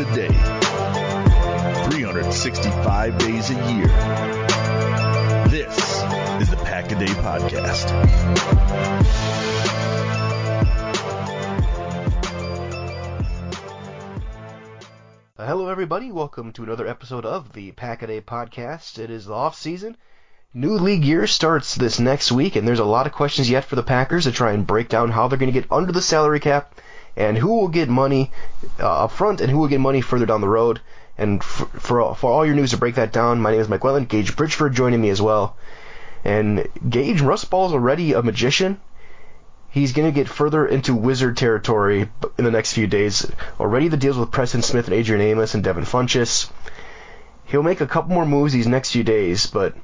a day, 365 days a year. This is the Pack a Day Podcast. Hello, everybody. Welcome to another episode of the Pack a Day Podcast. It is the off season. New league year starts this next week, and there's a lot of questions yet for the Packers to try and break down how they're going to get under the salary cap and who will get money uh, up front and who will get money further down the road. And for, for, for all your news to break that down, my name is Mike Wendland. Gage Bridgeford joining me as well. And Gage, Russ Ball's already a magician he's going to get further into wizard territory in the next few days. Already the deals with Preston Smith and Adrian Amos and Devin Funchess. He'll make a couple more moves these next few days, but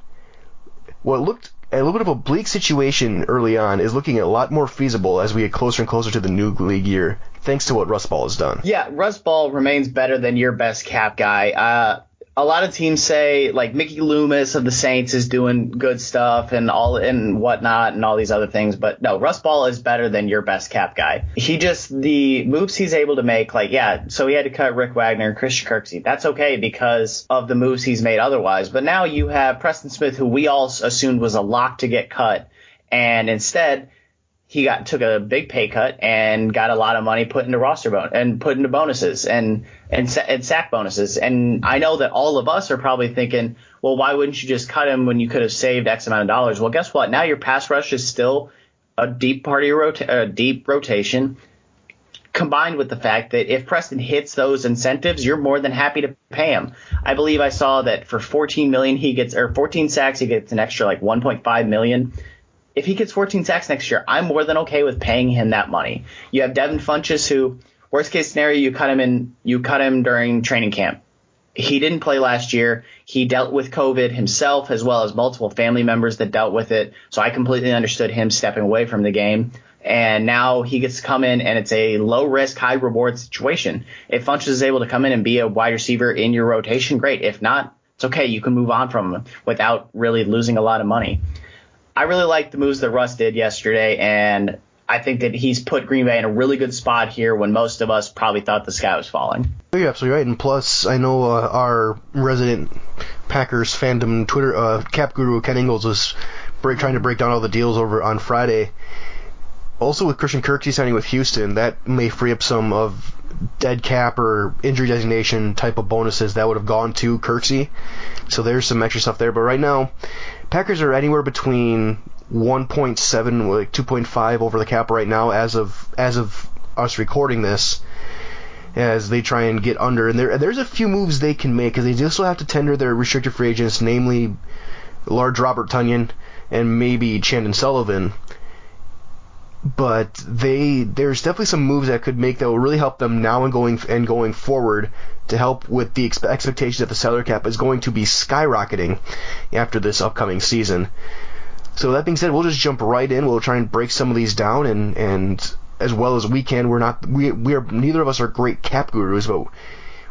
what looked a little bit of a bleak situation early on is looking a lot more feasible as we get closer and closer to the new league year, thanks to what Russ Ball has done. Yeah, Russ Ball remains better than your best cap guy. Uh, a lot of teams say like Mickey Loomis of the Saints is doing good stuff and all and whatnot and all these other things, but no, Russ Ball is better than your best cap guy. He just the moves he's able to make, like yeah, so he had to cut Rick Wagner and Christian Kirksey. That's okay because of the moves he's made otherwise. But now you have Preston Smith, who we all assumed was a lock to get cut, and instead he got took a big pay cut and got a lot of money put into roster bon- and put into bonuses and and, and sack bonuses. And I know that all of us are probably thinking, well, why wouldn't you just cut him when you could have saved X amount of dollars? Well, guess what? Now your pass rush is still a deep part of your rota- a deep rotation. Combined with the fact that if Preston hits those incentives, you're more than happy to pay him. I believe I saw that for 14 million he gets or 14 sacks he gets an extra like 1.5 million if he gets 14 sacks next year, I'm more than okay with paying him that money. You have Devin Funchess, who worst case scenario, you cut him in, you cut him during training camp. He didn't play last year. He dealt with COVID himself, as well as multiple family members that dealt with it. So I completely understood him stepping away from the game. And now he gets to come in, and it's a low risk, high reward situation. If Funchess is able to come in and be a wide receiver in your rotation, great. If not, it's okay. You can move on from him without really losing a lot of money. I really like the moves that Russ did yesterday, and I think that he's put Green Bay in a really good spot here when most of us probably thought the sky was falling. You're absolutely right, and plus, I know uh, our resident Packers fandom Twitter uh, cap guru Ken Ingalls was break, trying to break down all the deals over on Friday. Also, with Christian Kirksey signing with Houston, that may free up some of dead cap or injury designation type of bonuses that would have gone to Kirksey. So there's some extra stuff there. But right now, Packers are anywhere between 1.7 like 2.5 over the cap right now as of as of us recording this as they try and get under and there there's a few moves they can make because they still have to tender their restricted free agents namely large Robert Tonyan and maybe Chandon Sullivan but they there's definitely some moves that could make that will really help them now and going and going forward to help with the expe- expectation that the salary cap is going to be skyrocketing after this upcoming season. So that being said, we'll just jump right in. We'll try and break some of these down and and as well as we can. We're not we we are neither of us are great cap gurus, but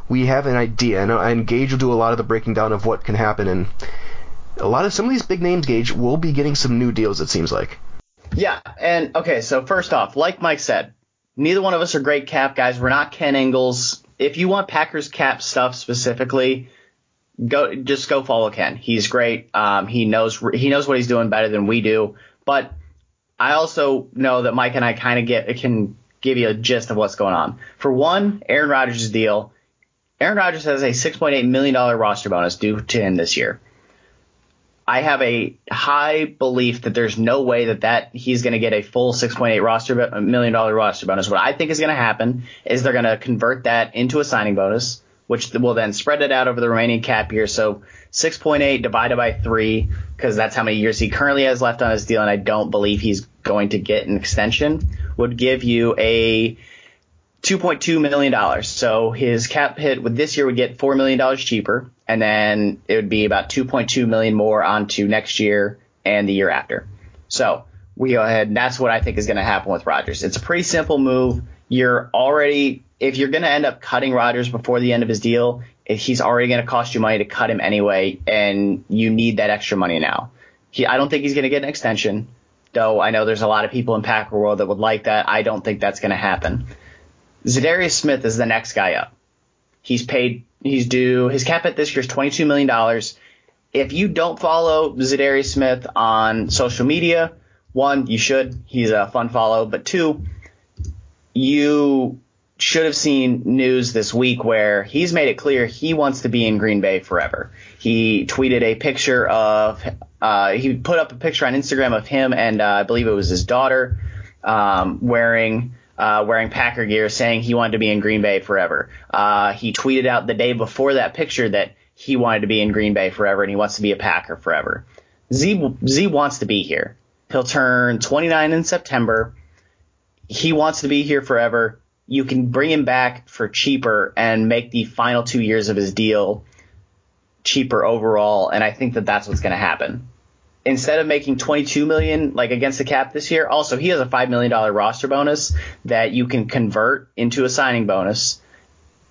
we have an idea, and, and Gage will do a lot of the breaking down of what can happen. And a lot of some of these big names, Gage, will be getting some new deals. It seems like. Yeah, and okay, so first off, like Mike said, neither one of us are great cap guys. We're not Ken Ingalls. If you want Packers cap stuff specifically, go just go follow Ken. He's great. Um, he knows he knows what he's doing better than we do. But I also know that Mike and I kind of get can give you a gist of what's going on. For one, Aaron Rodgers' deal. Aaron Rodgers has a $6.8 million roster bonus due to him this year. I have a high belief that there's no way that that he's going to get a full 6.8 roster million dollar roster bonus. What I think is going to happen is they're going to convert that into a signing bonus, which will then spread it out over the remaining cap year. So 6.8 divided by three, because that's how many years he currently has left on his deal, and I don't believe he's going to get an extension, would give you a $2.2 million. So his cap hit with this year would get $4 million cheaper, and then it would be about 2.2 million more onto next year and the year after. So we go ahead, and that's what I think is going to happen with Rodgers. It's a pretty simple move. You're already, if you're going to end up cutting Rodgers before the end of his deal, he's already going to cost you money to cut him anyway, and you need that extra money now. He, I don't think he's going to get an extension, though I know there's a lot of people in Packer world that would like that. I don't think that's going to happen. Za'Darius Smith is the next guy up. He's paid. He's due. His cap at this year is twenty two million dollars. If you don't follow Za'Darius Smith on social media, one, you should. He's a fun follow. But two, you should have seen news this week where he's made it clear he wants to be in Green Bay forever. He tweeted a picture of, uh, he put up a picture on Instagram of him and uh, I believe it was his daughter um, wearing uh, wearing Packer gear, saying he wanted to be in Green Bay forever. Uh, he tweeted out the day before that picture that he wanted to be in Green Bay forever and he wants to be a Packer forever. Z Z wants to be here. He'll turn 29 in September. He wants to be here forever you can bring him back for cheaper and make the final two years of his deal cheaper overall. And I think that that's what's going to happen. Instead of making 22 million like against the cap this year, also he has a five million dollar roster bonus that you can convert into a signing bonus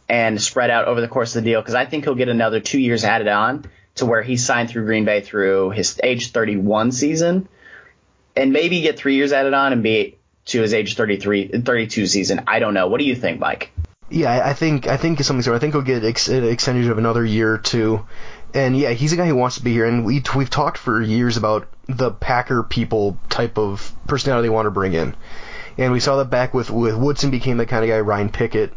and spread out over the course of the deal. Because I think he'll get another two years added on to where he signed through Green Bay through his age 31 season, and maybe get three years added on and be to his age 33, 32 season. I don't know. What do you think, Mike? Yeah, I think I think something similar. I think he'll get ex- extended of another year or two. And yeah, he's a guy who wants to be here. And we we've talked for years about the Packer people type of personality they want to bring in. And we saw that back with with Woodson became the kind of guy Ryan Pickett.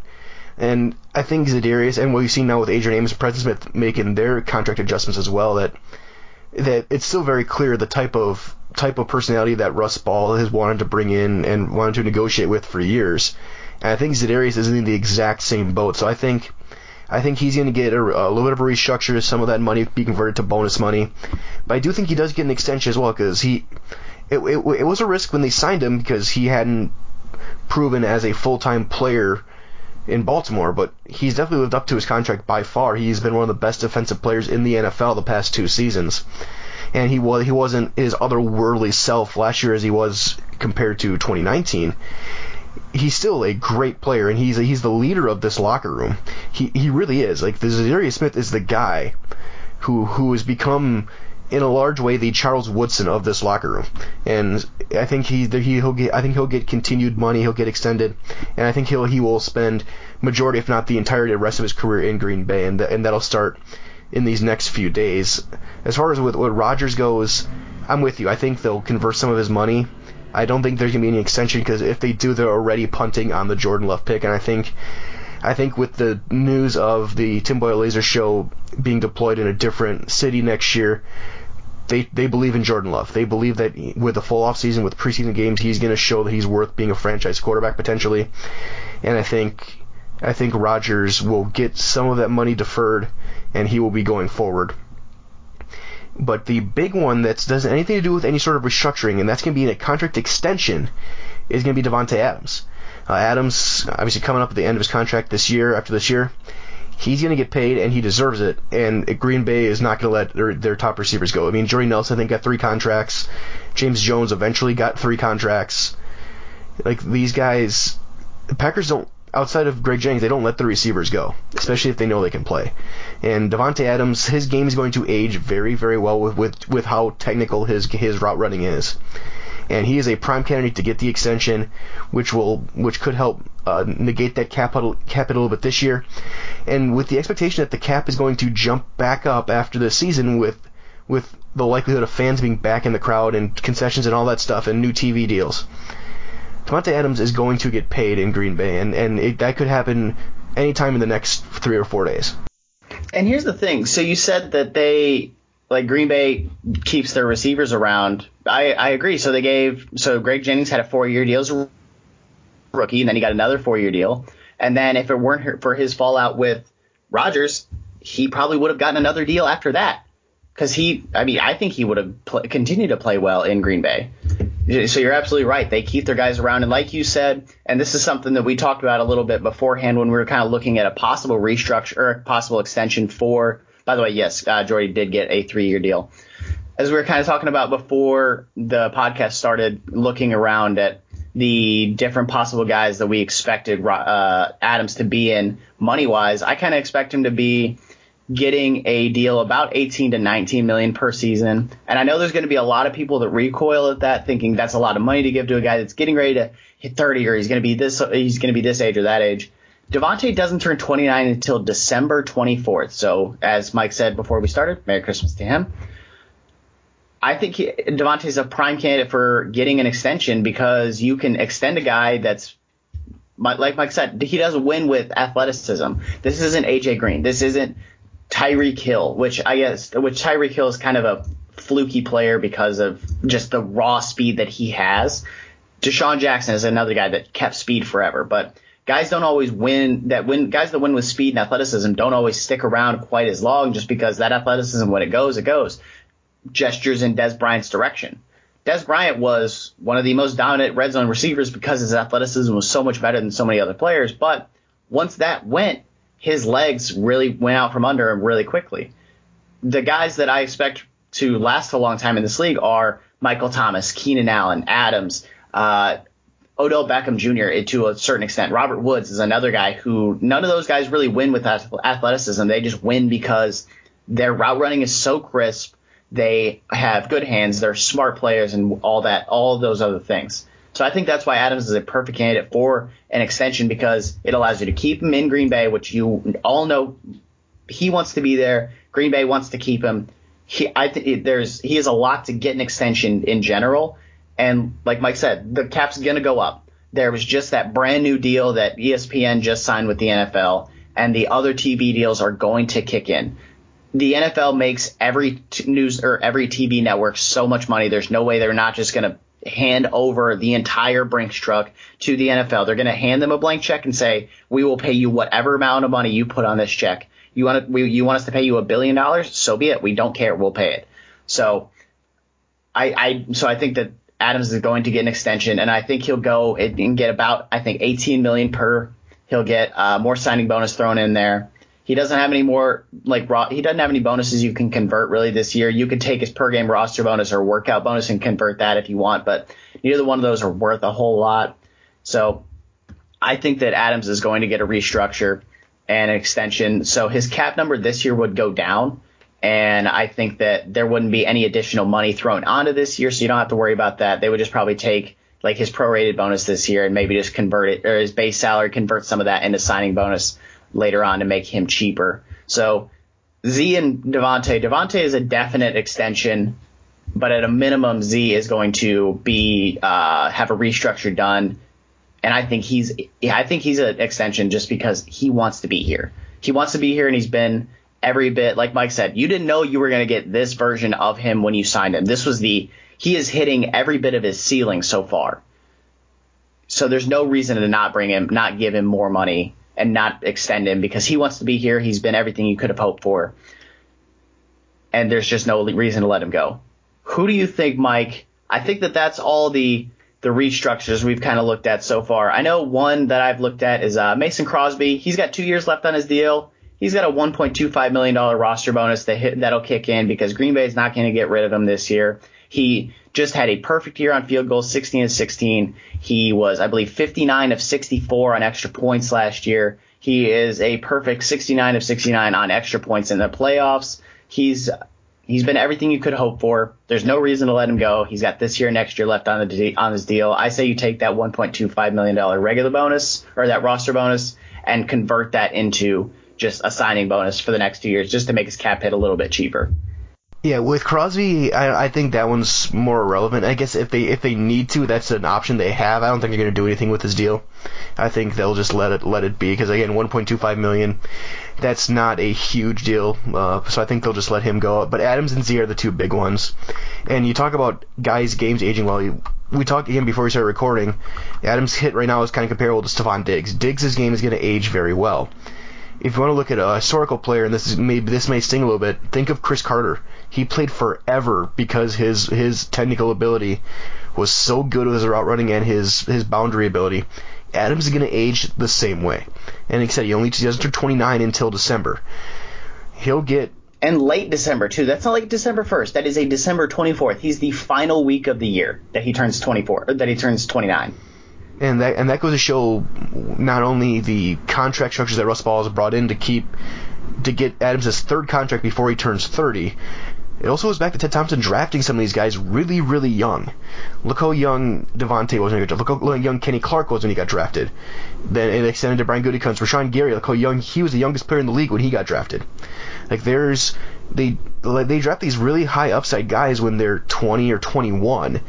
And I think Za'Darius and what we've seen now with Adrian Amos and Preston Smith making their contract adjustments as well that that it's still very clear the type of type of personality that Russ Ball has wanted to bring in and wanted to negotiate with for years. And I think Za'Darius is in the exact same boat. So I think I think he's going to get a, a, little bit of a restructure, some of that money be converted to bonus money. But I do think he does get an extension as well because he it, it, it was a risk when they signed him because he hadn't proven as a full time player in Baltimore, but he's definitely lived up to his contract by far. He's been one of the best defensive players in the NFL the past two seasons and he was he wasn't his otherworldly self last year as he was compared to 2019 he's still a great player, and he's a, he's the leader of this locker room. He he really is. Like the Za'Darius Smith is the guy who who has become in a large way the Charles Woodson of this locker room, and I think he he'll get I think he'll get continued money, he'll get extended, and I think he'll he will spend majority if not the the rest of his career in Green Bay, and and that'll start in these next few days. As far as with what Rodgers goes, I'm with you. I think they'll convert some of his money. I don't think there's gonna be any extension because if they do, they're already punting on the Jordan Love pick, and I think. I think with the news of the Tim Boyle Laser show being deployed in a different city next year, they they believe in Jordan Love. They believe that with the full off season, with preseason games, he's going to show that he's worth being a franchise quarterback potentially. And I think I think Rodgers will get some of that money deferred and he will be going forward. But the big one that doesn't anything to do with any sort of restructuring, and that's going to be a contract extension, is going to be Davante Adams. Uh, Adams, obviously coming up at the end of his contract this year, after this year, he's going to get paid and he deserves it. And Green Bay is not going to let their, their top receivers go. I mean, Jordy Nelson, I think, got three contracts. James Jones eventually got three contracts. Like, these guys, the Packers don't outside of Greg Jennings, they don't let the receivers go, especially if they know they can play. And Davante Adams, his game is going to age very, very well with, with, with how technical his his route running is. And he is a prime candidate to get the extension, which will which could help uh, negate that capital a, cap a little bit this year. And with the expectation that the cap is going to jump back up after the season with with the likelihood of fans being back in the crowd and concessions and all that stuff and new TV deals. Davante Adams is going to get paid in Green Bay, and and it, that could happen anytime in the next three or four days. And here's the thing: so you said that they like Green Bay keeps their receivers around. I I agree. So they gave so Greg Jennings had a four year deal as a rookie, and then he got another four year deal. And then if it weren't for his fallout with Rodgers, he probably would have gotten another deal after that. Because he, I mean, I think he would have pl- continued to play well in Green Bay. So you're absolutely right. They keep their guys around, and like you said, and this is something that we talked about a little bit beforehand when we were kind of looking at a possible restructure or a possible extension for. By the way, yes, uh, Jordy did get a three-year deal. As we were kind of talking about before the podcast started, looking around at the different possible guys that we expected uh, Adams to be in money-wise, I kind of expect him to be getting a deal about 18 to 19 million per season. And I know there's going to be a lot of people that recoil at that, thinking that's a lot of money to give to a guy that's getting ready to hit 30 or he's going to be this he's going to be this age or that age. Davante doesn't turn 29 until December 24th. So, as Mike said before we started, Merry Christmas to him. I think Davante is a prime candidate for getting an extension because you can extend a guy that's like Mike said, he doesn't win with athleticism. This isn't AJ Green. This isn't Tyreek Hill, which I guess which Tyreek Hill is kind of a fluky player because of just the raw speed that he has. DeSean Jackson is another guy that kept speed forever, but guys don't always win that win guys that win with speed and athleticism don't always stick around quite as long just because that athleticism when it goes it goes gestures in Dez Bryant's direction. Dez Bryant was one of the most dominant red zone receivers because his athleticism was so much better than so many other players. But once that went, his legs really went out from under him really quickly. The guys that I expect to last a long time in this league are Michael Thomas, Keenan Allen, Adams, uh, Odell Beckham Jr. to a certain extent. Robert Woods is another guy who none of those guys really win with athleticism. They just win because their route running is so crisp they have good hands. They're smart players and all that, all those other things. So I think that's why Adams is a perfect candidate for an extension because it allows you to keep him in Green Bay, which you all know he wants to be there. Green Bay wants to keep him. He, I think there's he has a lot to get an extension in general, and like Mike said, the cap's gonna go up. There was just that brand new deal that ESPN just signed with the NFL, and the other TV deals are going to kick in the NFL makes every t- news or every TV network so much money. There's no way they're not just going to hand over the entire Brinks truck to the NFL. They're going to hand them a blank check and say, "We will pay you whatever amount of money you put on this check. You want to, we, you want us to pay you a billion dollars? So be it. We don't care. We'll pay it." So, I, I, so I think that Adams is going to get an extension, and I think he'll go and get about, I think, 18 million per. He'll get uh, more signing bonus thrown in there. He doesn't have any more like he doesn't have any bonuses you can convert really this year. You could take his per game roster bonus or workout bonus and convert that if you want, but neither one of those are worth a whole lot. So I think that Adams is going to get a restructure and an extension. So his cap number this year would go down. And I think that there wouldn't be any additional money thrown onto this year, so you don't have to worry about that. They would just probably take like his prorated bonus this year and maybe just convert it or his base salary, convert some of that into signing bonus later on to make him cheaper. So Z and Davante, Davante is a definite extension, but at a minimum, Z is going to be uh, have a restructure done, and I think he's I think he's an extension just because he wants to be here. He wants to be here, and he's been every bit like Mike said. You didn't know you were going to get this version of him when you signed him. This was the he is hitting every bit of his ceiling so far. So there's no reason to not bring him, not give him more money and not extend him because he wants to be here. He's been everything you could have hoped for. And there's just no reason to let him go. Who do you think, Mike? I think that that's all the the restructures we've kind of looked at so far. I know one that I've looked at is uh, Mason Crosby. He's got two years left on his deal. He's got a 1.25 million dollar roster bonus that hit, that'll kick in because Green Bay is not going to get rid of him this year. He just had a perfect year on field goals, 16 and 16. He was, I believe, 59 of 64 on extra points last year. He is a perfect 69 of 69 on extra points in the playoffs. He's he's been everything you could hope for. There's no reason to let him go. He's got this year, and next year left on the on his deal. I say you take that 1.25 million dollar regular bonus or that roster bonus and convert that into just a signing bonus for the next two years, just to make his cap hit a little bit cheaper. Yeah, with Crosby, I, I think that one's more relevant. I guess if they if they need to, that's an option they have. I don't think they're going to do anything with this deal. I think they'll just let it let it be because again, 1.25 million, that's not a huge deal. Uh, so I think they'll just let him go. But Adams and Z are the two big ones. And you talk about guys' games aging well. We talked again before we started recording. Adams' hit right now is kind of comparable to Stefon Diggs. Diggs' game is going to age very well if you want to look at a historical player, and this is maybe this may sting a little bit, think of Cris Carter. He played forever because his his technical ability was so good with his route running and his his boundary ability. Adams is going to age the same way, and like I said, he only doesn't turn 29 until December. He'll get and late December too. That's not like December 1st. That is a December 24th. He's the final week of the year that he turns 24, that he turns 29 and that and that goes to show not only the contract structures that Russ Ball has brought in to keep to get Adams' third contract before he turns 30, It also goes back to Ted Thompson drafting some of these guys really, really young. Look how young Davante was when he got drafted. Look how young Kenny Clark was when he got drafted. Then it extended to Brian Gutekunst, Rashan Gary. Look how young he was the youngest player in the league when he got drafted. Like there's they they draft these really high upside guys when they're 20 or 21,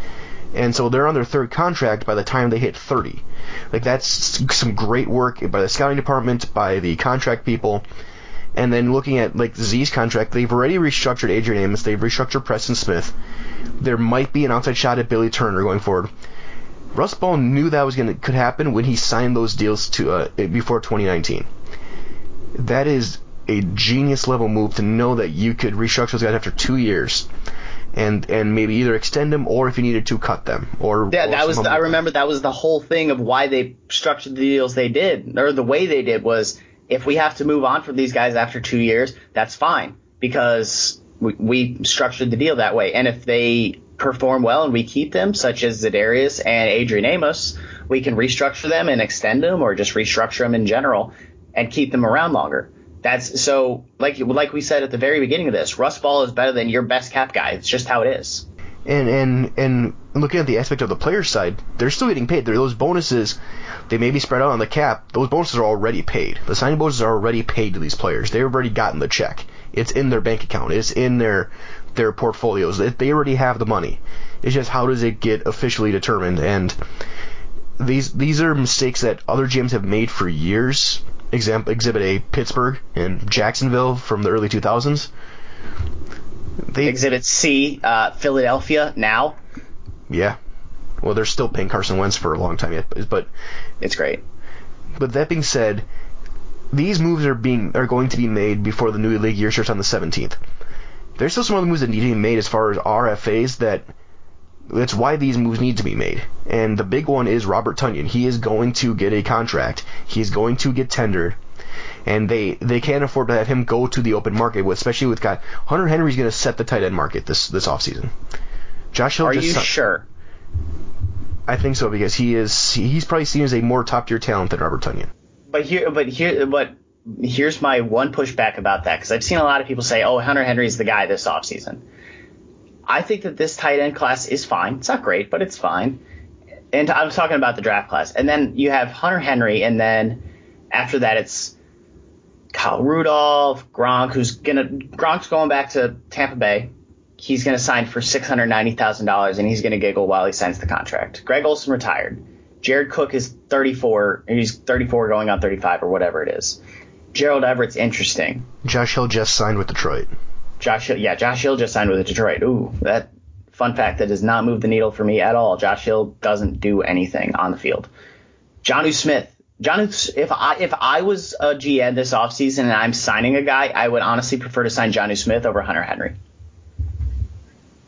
and so they're on their third contract by the time they hit 30. Like that's some great work by the scouting department, by the contract people. And then looking at like Z's contract, they've already restructured Adrian Amos, they've restructured Preston Smith. There might be an outside shot at Billy Turner going forward. Russ Ball knew that was gonna could happen when he signed those deals to uh, before 2019. That is a genius level move to know that you could restructure those guys after two years and and maybe either extend them or if you needed to cut them or yeah or that was some I remember that was the whole thing of why they structured the deals they did or the way they did was if we have to move on from these guys after two years that's fine because we, we structured the deal that way. And if they perform well and we keep them such as Za'Darius and Adrian Amos we can restructure them and extend them or just restructure them in general and keep them around longer. That's so like like we said at the very beginning of this Russ Ball is better than your best cap guy. It's just how it is and and and looking at the aspect of the player side, they're still getting paid. They're, those bonuses, they may be spread out on the cap. Those bonuses are already paid. The signing bonuses are already paid to these players. They've already gotten the check. It's in their bank account. It's in their their portfolios. They, already have the money. It's just how does it get officially determined? And these these are mistakes that other GMs have made for years. Example Exhibit A, Pittsburgh and Jacksonville from the early 2000s. They Exhibit C, uh, Philadelphia now. Yeah. Well, they're still paying Carson Wentz for a long time yet, but- but It's great. but that being said, these moves are being are going to be made before the new league year starts on the 17th. There's still some other moves that need to be made as far as RFAs that that's why these moves need to be made. And the big one is Robert Tonyan. He is going to get a contract. He's going to get tendered. And they, they can't afford to have him go to the open market, especially with guy Hunter Henry's going to set the tight end market this this offseason. Josh Hill Are just you si- sure? I think so because he is he's probably seen as a more top tier talent than Robert Tonyan. But here, but here, but here's my one pushback about that because I've seen a lot of people say, "Oh, Hunter Henry's the guy this offseason." I think that this tight end class is fine. It's not great, but it's fine. And I was talking about the draft class. And then you have Hunter Henry, and then after that, it's Kyle Rudolph, Gronk, who's gonna Gronk's going back to Tampa Bay. He's gonna sign for six hundred ninety thousand dollars, and he's gonna giggle while he signs the contract. Greg Olsen retired. Jared Cook is 34. He's 34 going on 35 or whatever it is. Gerald Everett's interesting. Josh Hill just signed with Detroit. Josh Hill, yeah, Josh Hill just signed with Detroit. Ooh, that fun fact that does not move the needle for me at all. Josh Hill doesn't do anything on the field. Jonnu Smith. Jonnu, if I if I was a GM this offseason and I'm signing a guy, I would honestly prefer to sign Jonnu Smith over Hunter Henry.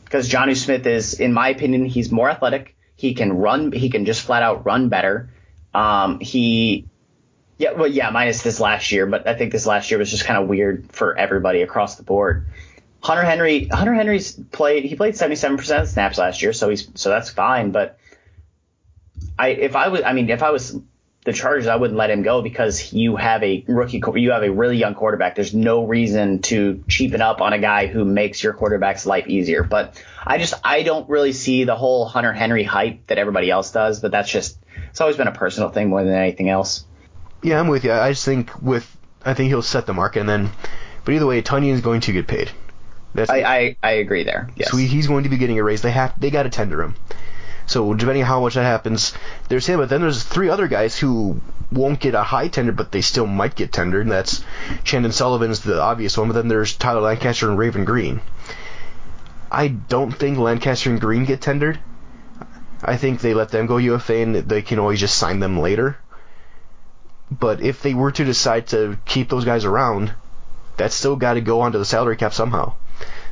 Because Jonnu Smith is, in my opinion, he's more athletic. He can run. He can just flat out run better. Um, he yeah, well, yeah, minus this last year, but I think this last year was just kind of weird for everybody across the board. Hunter Henry, Hunter Henry's played. He played 77% of snaps last year, so he's so that's fine. But I, if I was, I mean, if I was the Chargers, I wouldn't let him go because you have a rookie, you have a really young quarterback. There's no reason to cheapen up on a guy who makes your quarterback's life easier. But I just, I don't really see the whole Hunter Henry hype that everybody else does. But that's just, it's always been a personal thing more than anything else. Yeah, I'm with you. I just think with I think he'll set the market and then, but either way, Tonyan's going to get paid. That's I, I, I agree there. Yes. so he, he's going to be getting a raise. They have they got to tender him. So depending on how much that happens, there's him. But then there's three other guys who won't get a high tender, but they still might get tendered. And that's Chandon Sullivan's the obvious one. But then there's Tyler Lancaster and Raven Greene. I don't think Lancaster and Green get tendered. I think they let them go UFA and they can always just sign them later. But if they were to decide to keep those guys around, that's still got to go onto the salary cap somehow.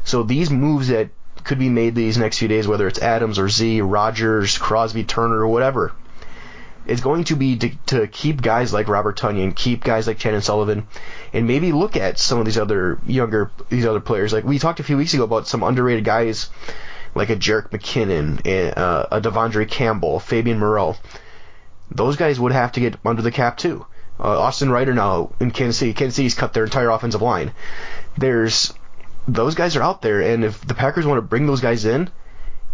So these moves that could be made these next few days, whether it's Adams or Z, Rodgers, Crosby, Turner, or whatever, it's going to be to, to keep guys like Robert Tonyan, keep guys like Chandon Sullivan, and maybe look at some of these other younger these other players. Like we talked a few weeks ago about some underrated guys like a Jerick McKinnon, and, uh, a De'Vondre Campbell, Fabian Moreau. Those guys would have to get under the cap too. Uh, Austin Reiter now in Kansas City. Kansas City's cut their entire offensive line. There's those guys are out there, and if the Packers want to bring those guys in,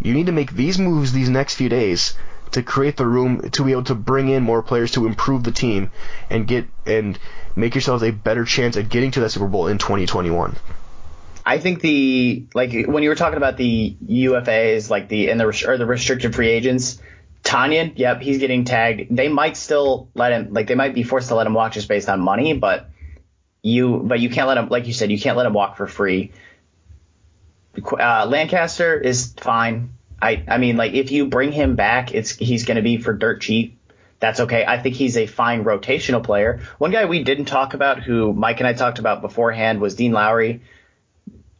you need to make these moves these next few days to create the room to be able to bring in more players to improve the team and get and make yourselves a better chance at getting to that Super Bowl in 2021. I think the like when you were talking about the UFAs, like the and the or the restricted free agents, Tonyan, yep, he's getting tagged. They might still let him, like they might be forced to let him walk just based on money, but you, but you can't let him, like you said, you can't let him walk for free. Uh, Lancaster is fine. I, I mean, like if you bring him back, it's he's going to be for dirt cheap. That's okay. I think he's a fine rotational player. One guy we didn't talk about, who Mike and I talked about beforehand, was Dean Lowry.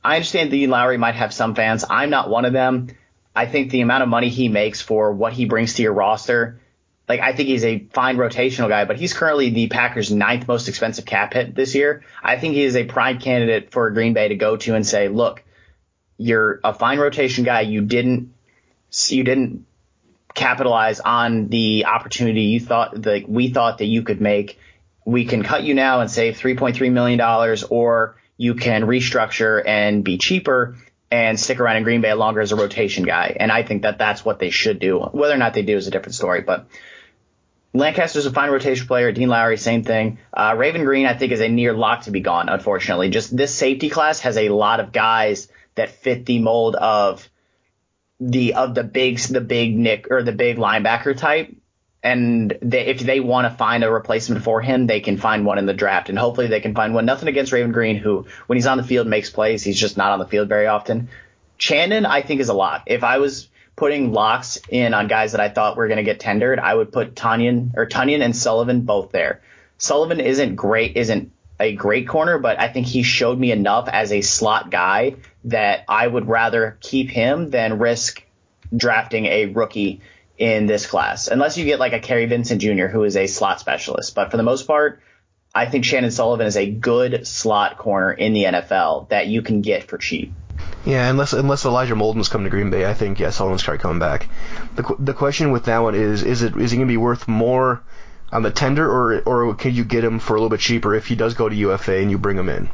I understand Dean Lowry might have some fans. I'm not one of them. I think the amount of money he makes for what he brings to your roster, like I think he's a fine rotational guy, but he's currently the Packers' ninth most expensive cap hit this year. I think he is a prime candidate for Green Bay to go to and say, look, you're a fine rotation guy. You didn't, you didn't capitalize on the opportunity you thought like we thought that you could make. We can cut you now and save 3.3 million dollars, or you can restructure and be cheaper and stick around in Green Bay longer as a rotation guy. And I think that that's what they should do. Whether or not they do is a different story, but Lancaster's a fine rotation player. Dean Lowry, same thing. Uh, Raven Greene, I think, is a near lock to be gone, unfortunately. Just this safety class has a lot of guys that fit the mold of the, of the big, the big Nick or the big linebacker type and they, if they want to find a replacement for him, they can find one in the draft, and hopefully they can find one. Nothing against Raven Greene, who when he's on the field makes plays, he's just not on the field very often. Chandon, I think, is a lot. If I was putting locks in on guys that I thought were going to get tendered, I would put Tonyan or Tonyan and Sullivan both there. Sullivan isn't great, isn't a great corner, but I think he showed me enough as a slot guy that I would rather keep him than risk drafting a rookie in this class, unless you get like a Kary Vincent Jr., who is a slot specialist. But for the most part, I think Chandon Sullivan is a good slot corner in the NFL that you can get for cheap. Yeah, unless unless Elijah Molden's coming to Green Bay, I think yeah, Sullivan's probably coming back. The the question with that one is is it is he going to be worth more on the tender or or can you get him for a little bit cheaper if he does go to UFA and you bring him in?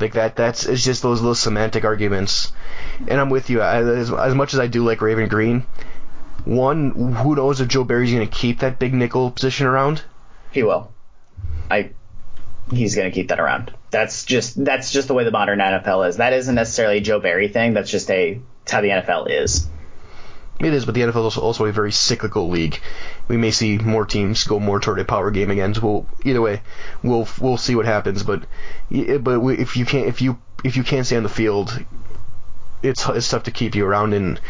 Like that that's it's just those little semantic arguments. And I'm with you. As, as much as I do like Raven Greene. one, who knows if Joe Barry's going to keep that big nickel position around? He will. I. He's going to keep that around. That's just that's just the way the modern NFL is. That isn't necessarily a Joe Barry thing. That's just a it's how the NFL is. It is, but the NFL is also a very cyclical league. We may see more teams go more toward a power game again. We'll, either way, we'll we'll see what happens. But but if you can't if you if you can't stay on the field, it's it's tough to keep you around. And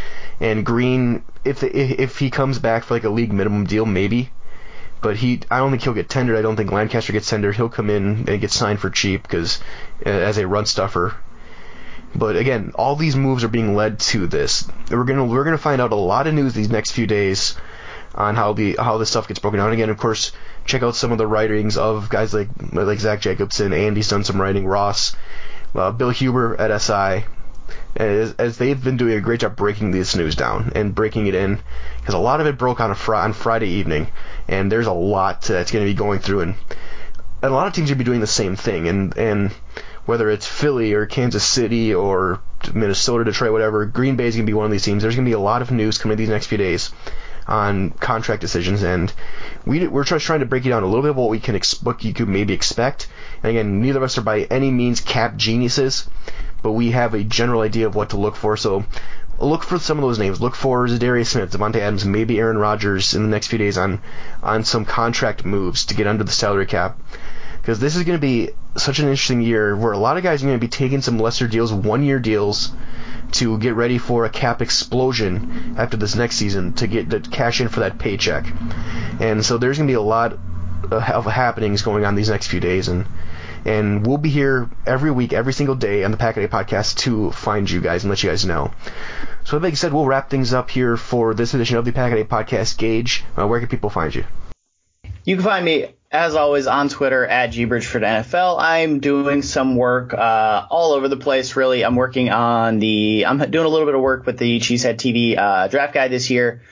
and Greene, if if he comes back for like a league minimum deal, maybe. But he, I don't think he'll get tendered. I don't think Lancaster gets tendered. He'll come in and get signed for cheap because uh, as a run stuffer. But again, all these moves are being led to this. We're gonna we're gonna find out a lot of news these next few days on how the how this stuff gets broken down. Again, of course, check out some of the writings of guys like like Zach Jacobson. Andy's done some writing. Ross, uh, Bill Huber at SI as, as they've been doing a great job breaking this news down and breaking it in, because a lot of it broke on a fr- on Friday evening, and there's a lot that's going to be going through, and, and a lot of teams are be doing the same thing, and and whether it's Philly or Kansas City or Minnesota, Detroit, whatever, Green Bay is going to be one of these teams. There's going to be a lot of news coming these next few days on contract decisions, and we we're just trying to break it down a little bit of what we can ex- what you could maybe expect. And again, neither of us are by any means cap geniuses, but we have a general idea of what to look for. So look for some of those names. Look for Za'Darius Smith, Davante Adams, maybe Aaron Rodgers in the next few days on on some contract moves to get under the salary cap. Because this is going to be such an interesting year where a lot of guys are going to be taking some lesser deals, one year deals, to get ready for a cap explosion after this next season to get to cash in for that paycheck. And so there's going to be a lot uh, of happenings going on these next few days, and and we'll be here every week, every single day on the Pack a podcast to find you guys and let you guys know. So, like I said, we'll wrap things up here for this edition of the Pack a podcast. Gage, uh, where can people find you? You can find me, as always, on Twitter at GBridgeford NFL. I'm doing some work uh, all over the place, really. I'm working on the, I'm doing a little bit of work with the Cheesehead TV uh, draft guide this year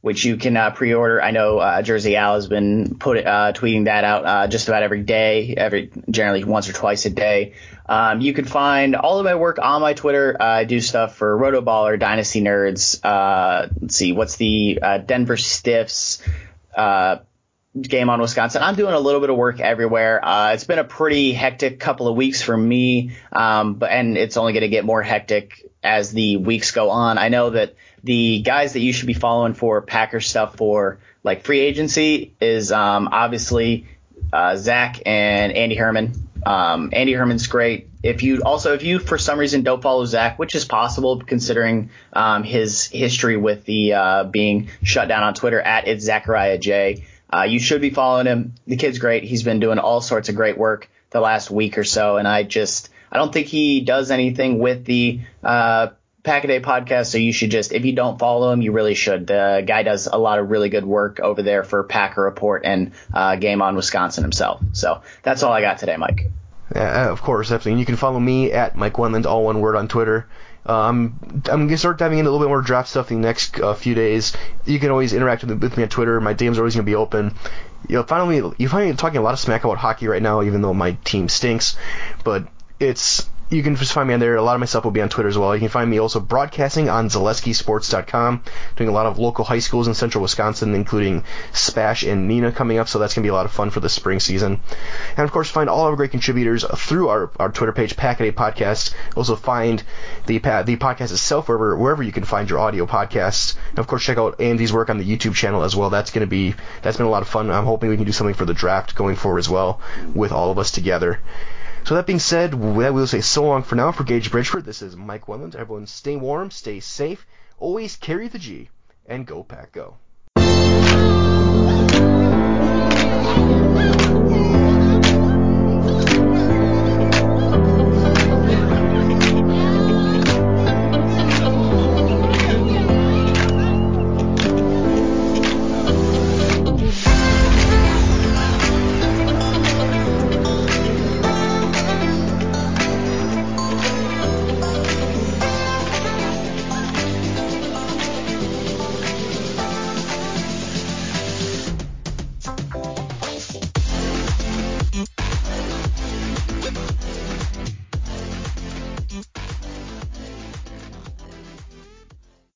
which you can uh, pre-order. I know uh, Jersey Al has been put uh, tweeting that out uh, just about every day, every generally once or twice a day. Um, you can find all of my work on my Twitter. Uh, I do stuff for Rotoballer, Dynasty Nerds. Uh, let's see, what's the Denver Stiffs game on Wisconsin. I'm doing a little bit of work everywhere. Uh, it's been a pretty hectic couple of weeks for me, um, but and it's only going to get more hectic as the weeks go on. I know that the guys that you should be following for Packer stuff for like free agency is um, obviously uh, Zach and Andy Herman. Um, Andy Herman's great. If you also, if you for some reason don't follow Zach, which is possible considering um, his history with the uh, being shut down on Twitter at it's Zachariah J. Uh, you should be following him. The kid's great. He's been doing all sorts of great work the last week or so, and I just I don't think he does anything with the uh, Pack a Day podcast. So you should just if you don't follow him, you really should. The guy does a lot of really good work over there for Packer Report and uh, Game on Wisconsin himself. So that's all I got today, Mike. Yeah, of course, definitely. And you can follow me at Mike Wendland, all one word on Twitter. Um, I'm gonna start diving into a little bit more draft stuff in the next uh, few days. You can always interact with, with me on Twitter. My DMs are always gonna be open. You know, finally you find me talking a lot of smack about hockey right now, even though my team stinks. But it's you can just find me on there. A lot of my stuff will be on Twitter as well. You can find me also broadcasting on ZaleskiSports.com, doing a lot of local high schools in central Wisconsin, including Spash and Nina coming up, so that's going to be a lot of fun for the spring season. And of course, find all of our great contributors through our, our Twitter page, Pack-A-Day Podcast. Also find the the podcast itself wherever wherever you can find your audio podcasts. And of course, check out Andy's work on the YouTube channel as well. That's going to be that's been a lot of fun. I'm hoping we can do something for the draft going forward as well with all of us together. So that being said, we will say so long for now for Gage Bridgeford. This is Mike Wendland. Everyone stay warm, stay safe, always carry the G, and go pack go.